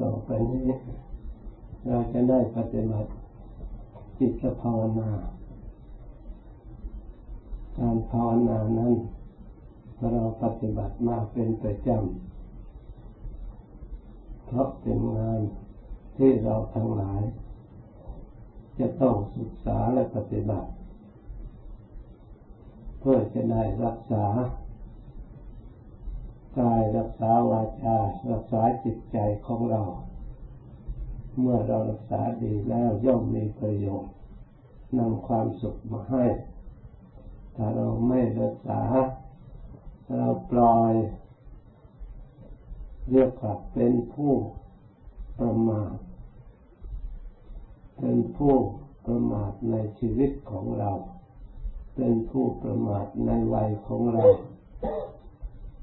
ต่อไปนี้เราจะได้ปฏิบัติจิตภาวนา การภาวนานั้นเราปฏิบัติมาเป็นประจำเพราะเป็นงานที่เราทั้งหลาย จะต้องศึกษาและปฏิบัติ เพื่อจะได้รักษา กายรักษาวาจารักษาจิตใจของเรา เมื่อเรารักษาดีแล้วย่อมมีประโยชน์นำความสุขมาให้ ถ้าเราไม่รักษา เราปล่อยเรียกว่าเป็นผู้ประมาทเป็นผู้ประมาทในชีวิตของเรา เป็นผู้ประมาทในวัยของเรา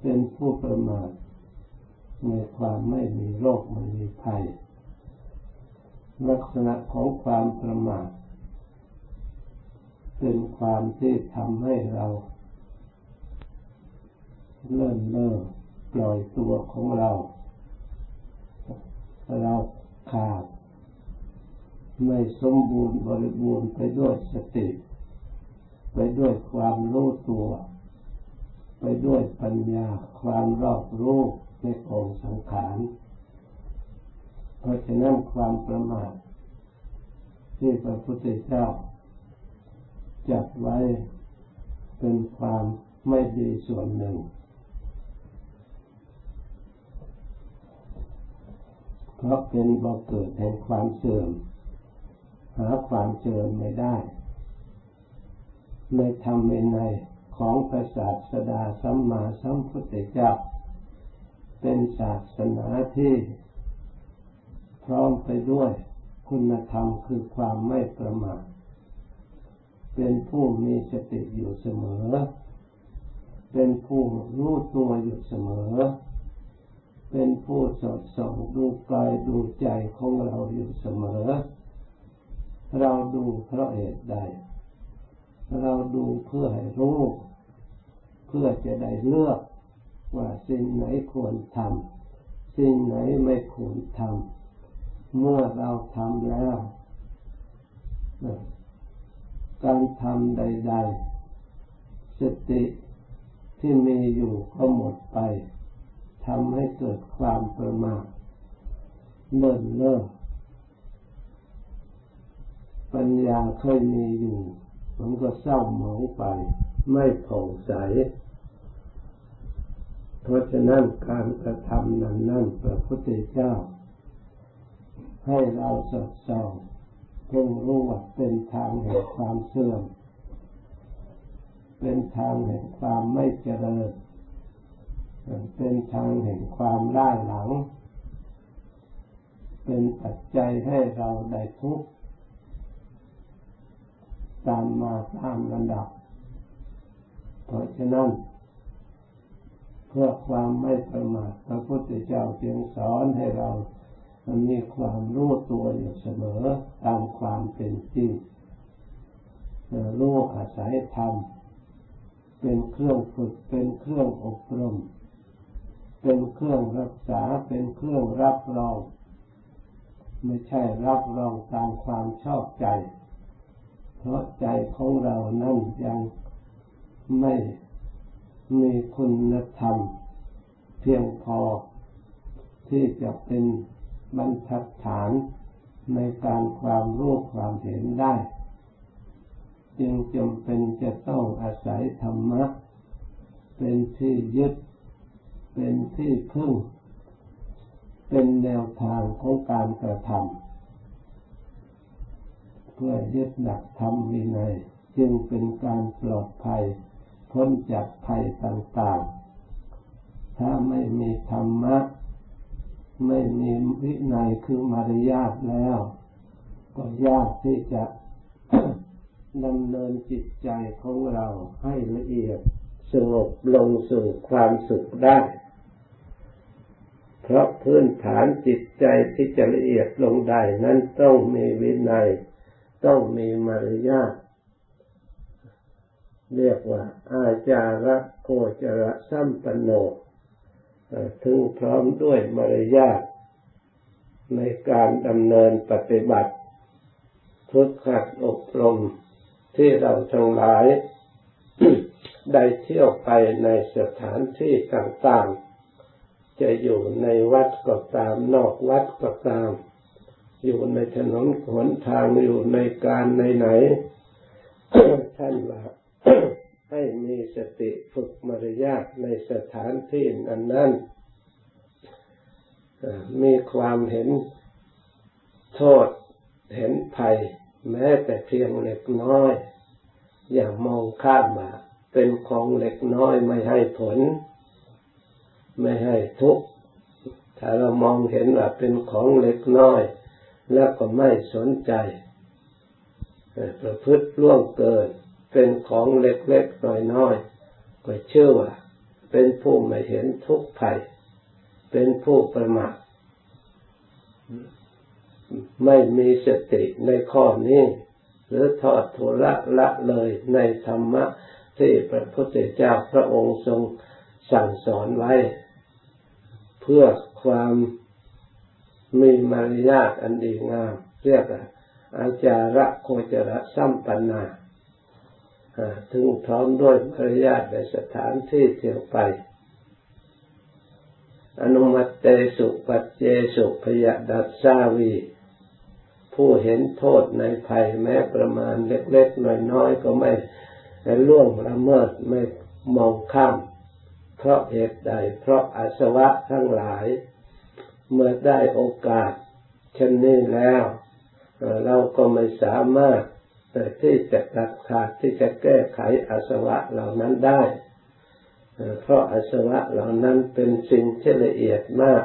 เป็นผู้ประมาทในความไม่มีโรคไม่มีภัย ลักษณะของความประมาทเป็นความที่ทำให้เราเลื่อนเล่อปล่อยตัวของเรา เราขาด ไม่สมบูรณ์บริบูรณ์ไปด้วยสติ ไปด้วยความรู้ตัว ไปด้วยปัญญาความรอบรู้ในกองสังขาร เพราะฉะนั้นความประมาทที่พระพุทธเจ้าจัดไว้เป็นความไม่ดีส่วนหนึ่ง เพราะเป็นบ่อเกิดแห่งความเสื่อม หาความเจริญไม่ได้ในธรรมใน ของพระศาสดาสัมมาสัมพุทธเจ้า เป็นศาสนาที่พร้อมไปด้วยคุณธรรมคือความไม่ประมาท เป็นผู้มีสติอยู่เสมอ เป็นผู้รู้ตัวอยู่เสมอ เป็นผู้สอดส่องดูกายดูใจของเราอยู่เสมอ เราดูเพราะเหตุใด เราดูเพื่อให้รู้ เพื่อจะได้เลือกว่าสิ่งไหนควรทำสิ่งไหนไม่ควรทำเมื่อเราทำแล้ว การทำใด ๆ สติที่มีอยู่ก็หมดไปทำให้เกิดความประมาทเลินเล่อปัญญาเคยมีอยู่ มันก็เศร้าหมองไป ไม่ผ่องใส เพราะฉะนั้นการกระทำนั้นนั่นพระพุทธเจ้า ให้เราสดส่องเพ่งรู้ว่าเป็นทางแห่งความเสื่อม เป็นทางแห่งความไม่เจริญ เป็นทางแห่งความล่าหลัง เป็นปัจจัยให้เราได้ทุกข์ ตามมาตามระดับ เพราะฉะนั้น เพื่อความไม่ประมาทพระพุทธเจ้าจึงสอนให้เรามีความรู้ตัวอยู่เสมอตามความเป็นจริงรู้อาศัยธรรมเป็นเครื่องฝึกเป็นเครื่องอบรม เป็นเครื่องรักษาเป็นเครื่องรับรอง ไม่ใช่รับรองตามความชอบใจ เพราะใจของเรานั่นยังไม่มีคุณธรรม เพียงพอที่จะเป็นบรรทัดฐานในการความรู้ความเห็นได้ จึงจำเป็นจะต้องอาศัยธรรมะ เป็นที่ยึด เป็นที่พึ่ง เป็นแนวทางของการกระทำ พื่อยึดหลักธรรมวินัยจึงเป็นการปลอดภัยพ้นจากภัยต่างๆ ถ้าไม่มีธรรมะ ไม่มีวินัยคือมารยาทแล้ว ก็ยากที่จะดำเนินจิตใจของเราให้ละเอียดสงบลงสู่ความสุขได้ เพราะพื้นฐานจิตใจที่จะละเอียดลงได้นั้นต้องมีวินัย ต้องมีมารยาทเรียกว่าอาจาระโคจระสัมปันโนถึงพร้อมด้วยมารยาทในการดำเนินปฏิบัติฝึกหัดอบรมที่เราทั้งหลาย ได้เที่ยวไปในสถานที่ต่างๆ จะอยู่ในวัดก็ตามนอกวัดก็ตาม อยู่ในถนนหนทางอยู่ในการในไหนท่านว่าให้มีสติฝึกมารยาทในสถานที่นั้นนั้นมีความเห็นโทษเห็นภัย แม้แต่เพียงเล็กน้อย อย่ามองข้ามมา เป็นของเล็กน้อยไม่ให้ผล ไม่ให้ทุกข์ถ้าเรามองเห็นว่าเป็นของเล็กน้อย แล้วก็ไม่สนใจประพฤติล่วงเกิน เป็นของเล็กๆน้อยๆก็เชื่อว่า เป็นผู้ไม่เห็นทุกข์ภัย เป็นผู้ประมาทไม่มีสติในข้อนี้ หรือทอดทุละละเลยในธรรมะที่พระพุทธเจ้าพระองค์ทรงสั่งสอนไว้ เพื่อความ มีมารยาทอันดีงาม เรียกอาจาระโคจระสัมปันนาถึงพร้อมด้วยมารยาทในสถานที่เที่ยวไป อนุมัติเตสุปัจเจสุพยดัสสาวี ผู้เห็นโทษในภัยแม้ประมาณเล็กๆน้อยๆก็ไม่ล่วงละเมิดไม่มองข้าม เพราะเหตุใด เพราะอาสวะทั้งหลาย เมื่อได้โอกาสเช่นนี้แล้ว เราก็ไม่สามารถที่จะตัดขาดที่จะแก้ไขอาสวะเหล่านั้นได้ เพราะอาสวะเหล่านั้นเป็นสิ่งที่ละเอียดมาก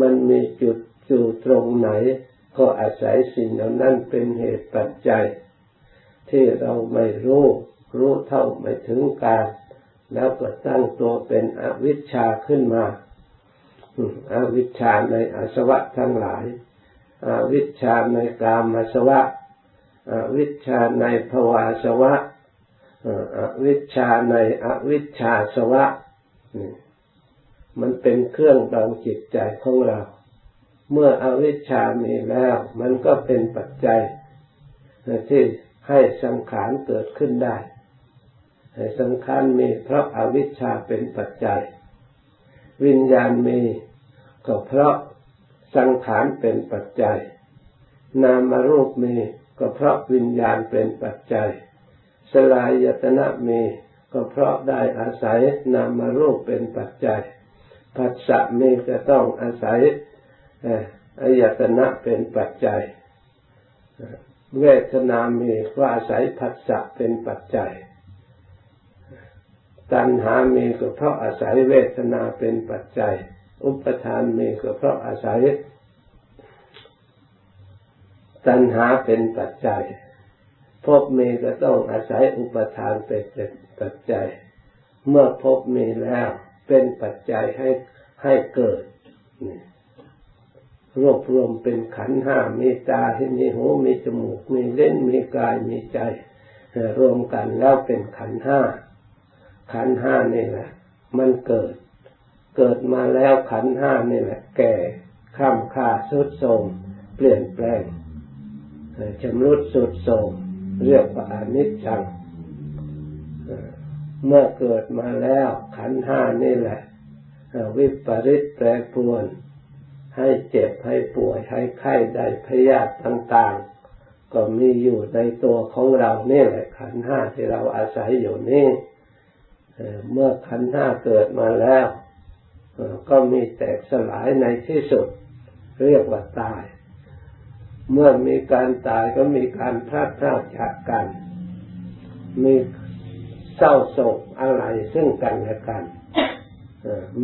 มันมีจุดอยู่ตรงไหน ก็อาศัยสิ่งเหล่านั้นเป็นเหตุปัจจัย ที่เราไม่รู้รู้เท่าไม่ถึงการ แล้วก็ตั้งตัวเป็นอวิชชาขึ้นมา อวิชชาในอาสวะทั้งหลายอวิชชาในกามอาสวะวิชชาในภวาสวะวิชชาในอวิชชาสวะมันเป็นเครื่องดองจิตใจของเรา เมื่ออวิชชามีแล้ว มันก็เป็นปัจจัยที่ให้สังขารเกิดขึ้นได้สังขารมีเพราะอาวิชชาเป็นปัจจัย วิญญาณมี ก็เพราะสังขารเป็นปัจจัย นามรูปมีก็เพราะวิญญาณเป็นปัจจัย สลายตนะมีก็เพราะได้อาศัยนามารูปเป็นปัจจัยผัสสะมีก็ต้องอาศัยอายตนะเป็นปัจจัย เวทนามีก็อาศัยผัสสะเป็นปัจจัย ตัณหามีก็เพราะอาศัยเวทนาเป็นปัจจัย อุปทานมีก็เพราะอาศัยตัณหาเป็นปัจจัยพบมีก็ต้องอาศัยอุปทานเป็นปัจจัย เมื่อพบมีแล้วเป็นปัจจัยให้ให้เกิด รวบรวมเป็นขันห้ามีตาที่มีหูมีจมูก มีเล่นมีกายมีใจ รวมกันแล้วเป็นขันห้าขันห้านี่แหละ มันเกิด เกิดมาแล้วขันห้านี่แหละ แก่ข้ามค่าสุดโทมเปลี่ยนแปลงชำรุดสุดโทมเรียกว่าอนิจจังเมื่อเกิดมาแล้วขันห้านี่แหละวิปริตแปรปรวน ให้เจ็บให้ป่วยให้ไข้ได้พยาธิต่างๆ ก็มีอยู่ในตัวของเรานี่แหละขันห้าที่เราอาศัยอยู่นี่เมื่อขันห้าเกิดมาแล้ว ก็มีแตกสลายในที่สุด เรียกว่าตาย เมื่อมีการตายก็มีการพลาดพลาดจากกัน มีเศร้าโศกอะไรซึ่งกันและกัน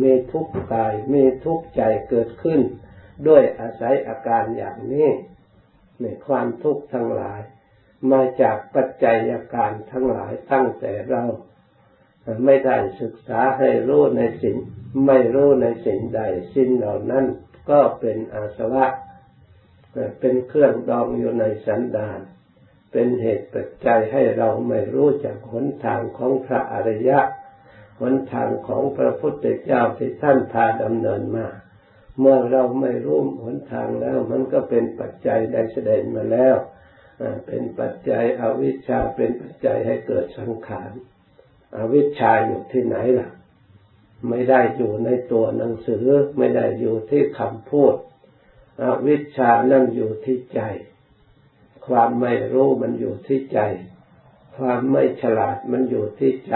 มีทุกข์กายมีทุกข์ใจเกิดขึ้น ด้วยอาศัยอาการอย่างนี้ในความทุกข์ทั้งหลาย มาจากปัจจัยอาการทั้งหลายตั้งแต่เรา ไม่ได้ศึกษาให้รู้ในสิ่งไม่รู้ในสิ่งใดสิ่งเหล่านั้นก็เป็นอาสวะเป็นเครื่องดองอยู่ในสันดาน เป็นเหตุปัจจัยให้เราไม่รู้จักหนทางของพระอริยะหนทางของพระพุทธเจ้าที่ท่านพาดำเนินมา เมื่อเราไม่รู้หนทางแล้ว มันก็เป็นปัจจัยได้แสดงมาแล้ว เป็นปัจจัยอวิชชาเป็นปัจจัยให้เกิดสังขาร อวิชชาอยู่ที่ไหนล่ะ ไม่ได้อยู่ในตัวหนังสือ ไม่ได้อยู่ที่คำพูด อวิชชานั่นอยู่ที่ใจ ความไม่รู้มันอยู่ที่ใจ ความไม่ฉลาดมันอยู่ที่ใจ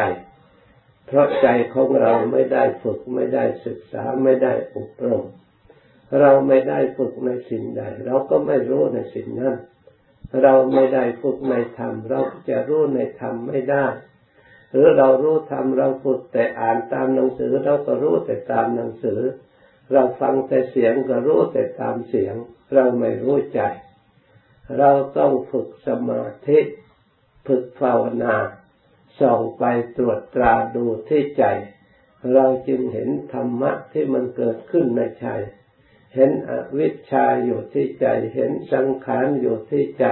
เพราะใจของเราไม่ได้ฝึก ไม่ได้ศึกษาไม่ได้อบรมเราไม่ได้ฝึกในสิ่งใด เราก็ไม่รู้ในสิ่งนั้น เราไม่ได้ฝึกในธรรม เราจะรู้ในธรรมไม่ได้ หรือเรารู้ธรรมเราฝึกแต่อ่านตามหนังสือเราก็รู้แต่ตามหนังสือ เราฟังแต่เสียงก็รู้แต่ตามเสียง เราไม่รู้ใจ เราต้องฝึกสมาธิฝึกภาวนาส่องไปตรวจตราดูที่ใจ เราจึงเห็นธรรมะที่มันเกิดขึ้นในใจ เห็นอวิชชาอยู่ที่ใจ เห็นสังขารอยู่ที่ใจ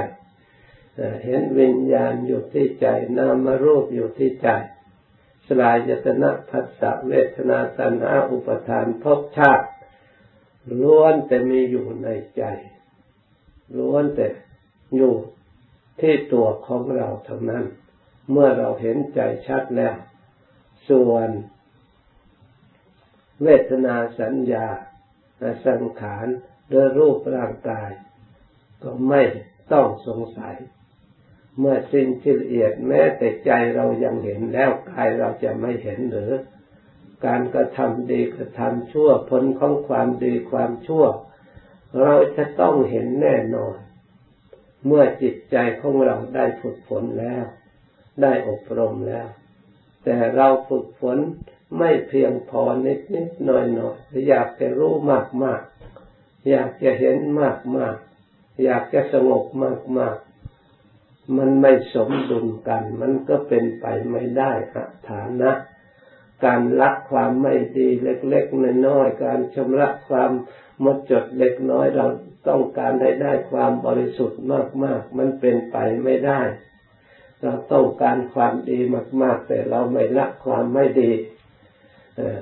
เห็นวิญญาณอยู่ที่ใจนามรูปอยู่ที่ใจ สลายยตนะพัสสะเวทนาสัญหาอุปทานภพชาติล้วนแต่มีอยู่ในใจล้วนแต่อยู่ที่ตัวของเราเท่านั้น เมื่อเราเห็นใจชัดแล้ว ส่วน เวทนาสัญญาสังขารโดยรูปร่างกาย ก็ไม่ต้องสงสัย เมื่อสิ่งที่ละเอียดแม้แต่ใจเรายังเห็นแล้วกายเราจะไม่เห็นหรือ การกระทำดีกระทำชั่วผลของความดีความชั่ว เราจะต้องเห็นแน่นอน เมื่อจิตใจของเราได้ฝึกฝนแล้ว ได้อบรมแล้ว แต่เราฝึกฝนไม่เพียงพอนิดนิดหน่อยหน่อยอยากจะรู้มากมากอยากจะเห็นมากมากอยากจะสงบมากมาก มันไม่สมดุลกัน มันก็เป็นไปไม่ได้ฐานะ การละความไม่ดีเล็กๆน้อยๆการชำระความหมดจดเล็กน้อยเราต้องการให้ได้ความบริสุทธิ์มากๆ มันเป็นไปไม่ได้ เราต้องการความดีมาก ๆ แต่เราไม่ละความไม่ดี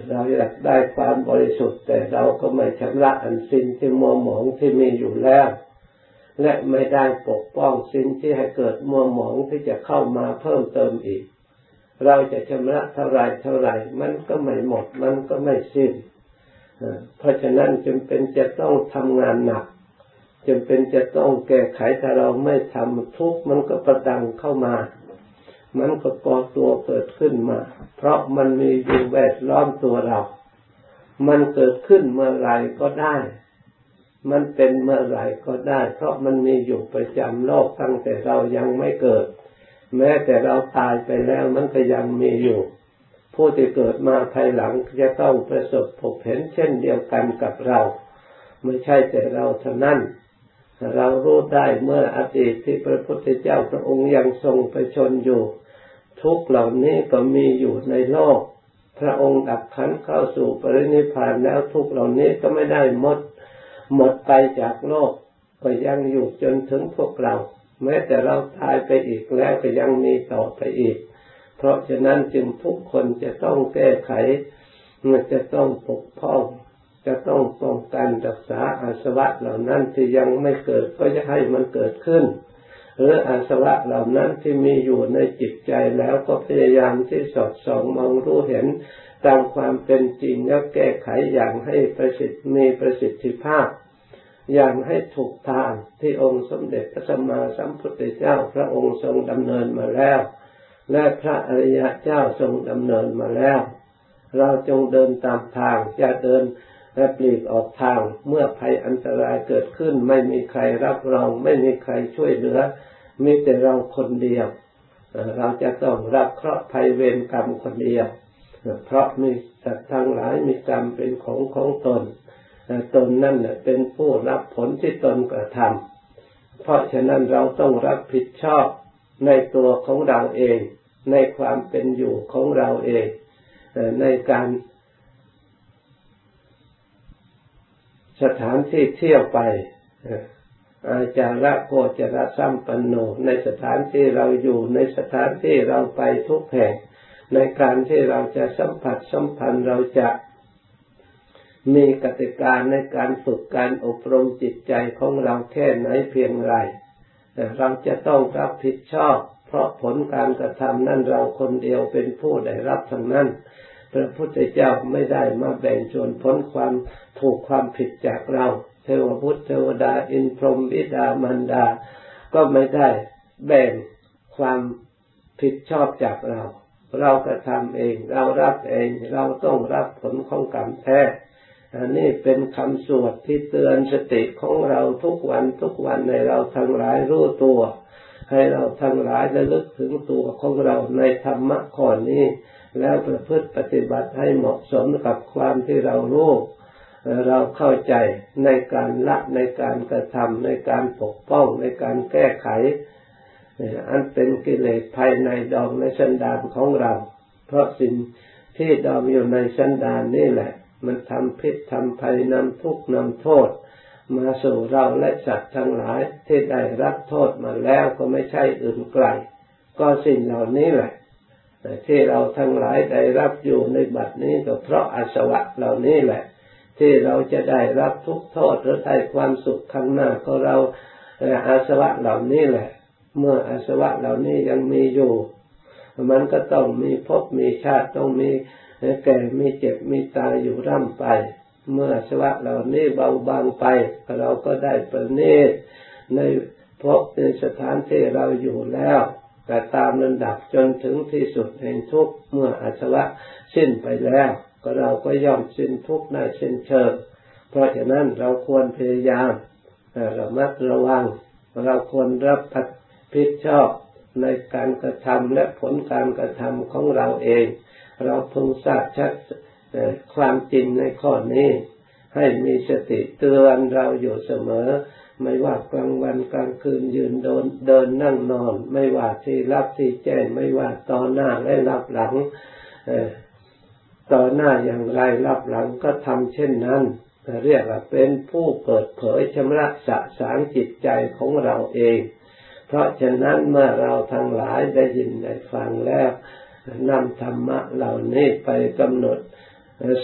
เราอยากได้ความบริสุทธิ์ แต่เราก็ไม่ชำระอันสิ่งที่มัวหมองที่มีอยู่แล้ว และไม่ได้ปกป้องสิ่งที่ให้เกิดมัวหมองที่จะเข้ามาเพิ่มเติมอีก เราจะชำระเท่าไรเท่าไรมันก็ไม่หมด มันก็ไม่สิ้นเพราะฉะนั้นจึงเป็นจะต้องทำงานหนักจึงเป็นจะต้องแก้ไขถ้าเราไม่ทำทุกมันก็ประดังเข้ามา มันก็ก่อตัวเกิดขึ้นมา เพราะมันมีอยู่แวดล้อมตัวเรา มันเกิดขึ้นเมื่อไรก็ได้ มันเป็นเมื่อไรก็ได้ เพราะมันมีอยู่ประจำโลกตั้งแต่เรายังไม่เกิด แม้แต่เราตายไปแล้วมันก็ยังมีอยู่ ผู้ที่เกิดมาภายหลังจะต้องประสบพบเห็นเช่นเดียวกันกับเรา ไม่ใช่แต่เราเท่านั้น เรารู้ได้เมื่ออดีตที่พระพุทธเจ้าพระองค์ยังทรงไปชนอยู่ ทุกเหล่านี้ก็มีอยู่ในโลก พระองค์ดับขันเข้าสู่ปรินิพานแล้วทุกเหล่านี้ก็ไม่ได้หมด หมดไปจากโลก ก็ยังอยู่จนถึงพวกเรา แม้แต่เราตายไปอีกแล้วก็ยังมีต่อไปอีก เพราะฉะนั้นจึงทุกคนจะต้องแก้ไขมันจะต้องปกป้องจะต้องป้องกันรักษาอาสวะเหล่านั้นที่ยังไม่เกิดก็จะให้มันเกิดขึ้นหรืออาสวะเหล่านั้นที่มีอยู่ในจิตใจแล้วก็พยายามที่สอดส่องมองรู้เห็น ตามความเป็นจริงแล้วแก้ไขอย่างให้ประสิทธิ์มีประสิทธิภาพ อย่างให้ถูกทางที่องค์สมเด็จพระสัมมาสัมพุทธเจ้าพระองค์ทรงดำเนินมาแล้ว และพระอริยเจ้าทรงดำเนินมาแล้ว เราจงเดินตามทางจะเดินและปลีกออกทางเมื่อภัยอันตรายเกิดขึ้น ไม่มีใครรับรอง ไม่มีใครช่วยเหลือ มีแต่เราคนเดียว เราจะต้องรับเคราะห์ภัยเวรกรรมคนเดียว เพราะมีสัตว์ทั้งหลายมีกรรมเป็นของของตนตนนั่นเป็นผู้รับผลที่ตนกระทำเพราะฉะนั้นเราต้องรับผิดชอบในตัวของเราเอง ในความเป็นอยู่ของเราเองในการสถานที่เที่ยวไปอาจาระโคจระสัมปันโนในสถานที่เราอยู่ในสถานที่เราไปทุกแห่ง ในการที่เราจะสัมผัสสัมพันธ์เราจะมีกติกาในการฝึกการอบรมจิตใจของเราแค่ไหนเพียงไรเราจะต้องรับผิดชอบ เพราะผลการกระทำนั้นเราคนเดียวเป็นผู้ได้รับทั้งนั้น พระพุทธเจ้าไม่ได้มาแบ่งส่วนผลความถูกความผิดจากเรา เทวพุทธเทวดาอินพรหมวิดามันดา ก็ไม่ได้แบ่งความผิดชอบจากเรา เรากระทำเอง เรารับเอง เราต้องรับผลของกรรมแท้อันนี้เป็นคำสวดที่เตือนสติของเราทุกวันทุกวันในเราทั้งหลายรู้ตัว ให้เราทั้งหลายระลึกถึงตัวของเราในธรรมะข้อนี้ แล้วประพฤติปฏิบัติให้เหมาะสมกับความที่เรารู้เราเข้าใจในการละในการกระทำในการปกป้องในการแก้ไข อันเป็นกิเลสภายในดองในสันดานของเรา เพราะสิ่งที่ดองอยู่ในสันดานนี่แหละ มันทำพิษทำภัยนำทุกข์นำโทษ มาสู่เราและสัตว์ทั้งหลายที่ได้รับโทษมาแล้วก็ไม่ใช่อื่นไกล ก็สิ่งเหล่านี้แหละที่เราทั้งหลายได้รับอยู่ในบัดนี้ก็เพราะอาสวะเหล่านี้แหละ ที่เราจะได้รับทุกโทษหรือได้ความสุขข้างหน้าก็เราอาสวะเหล่านี้แหละ เมื่ออาสวะเหล่านี้ยังมีอยู่ มันก็ต้องมีภพมีชาติต้องมีแก่มีเจ็บมีตายอยู่ร่ำไป เมื่ออาสวะเหล่านี้เบาบางไป เราก็ได้ประเนตในพบในสถานที่เราอยู่แล้วแต่ตามลำดับจนถึงที่สุดแห่งทุกเมื่ออาสวะสิ้นไปแล้ว ก็เราก็ย่อมสิ้นทุกได้สิ้นเชิง เพราะฉะนั้นเราควรพยายามระมัดระวัง เราควรรับ ผิดชอบในการกระทำและผลการกระทำของเราเอง เราพึงทราบชัดความจริงในข้อนี้ ให้มีสติเตือนเราอยู่เสมอ ไม่ว่ากลางวันกลางคืนยืนเดินเดินนั่งนอน ไม่ว่าที่รับที่แจ้งไม่ว่าต่อหน้าและรับหลังต่อหน้าอย่างไรรับหลังก็ทำเช่นนั้นเรียกว่าเป็นผู้เปิดเผยชำระสะสางจิตใจของเราเอง เพราะฉะนั้นเมื่อเราทั้งหลายได้ยินได้ฟังแล้วนำธรรมะเหล่านี้ไปกำหนด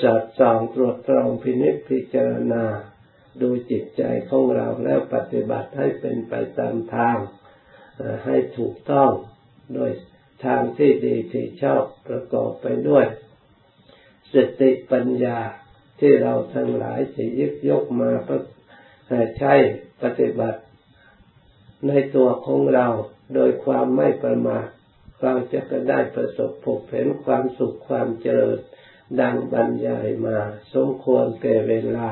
สัตว์ส่องตรวจตรองพินิจพิจารณา ดูจิตใจของเราแล้วปฏิบัติให้เป็นไปตามทาง ให้ถูกต้องโดยทางที่ดีที่ชอบประกอบไปด้วยสติปัญญาที่เราทั้งหลายจะยึดยกมาใช้ปฏิบัติ ในตัวของเราโดยความไม่ประมาทเราจะก็ได้ประสบพบเห็นความสุขความเจริญดังบรรยายมา สมควรแก่เวลา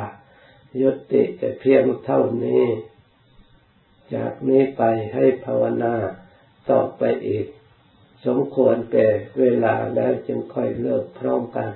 ยุติแต่เพียงเท่านี้ จากนี้ไปให้ภาวนาต่อไปอีก สมควรแก่เวลาแล้วจึงค่อยเลิกพร้อมกัน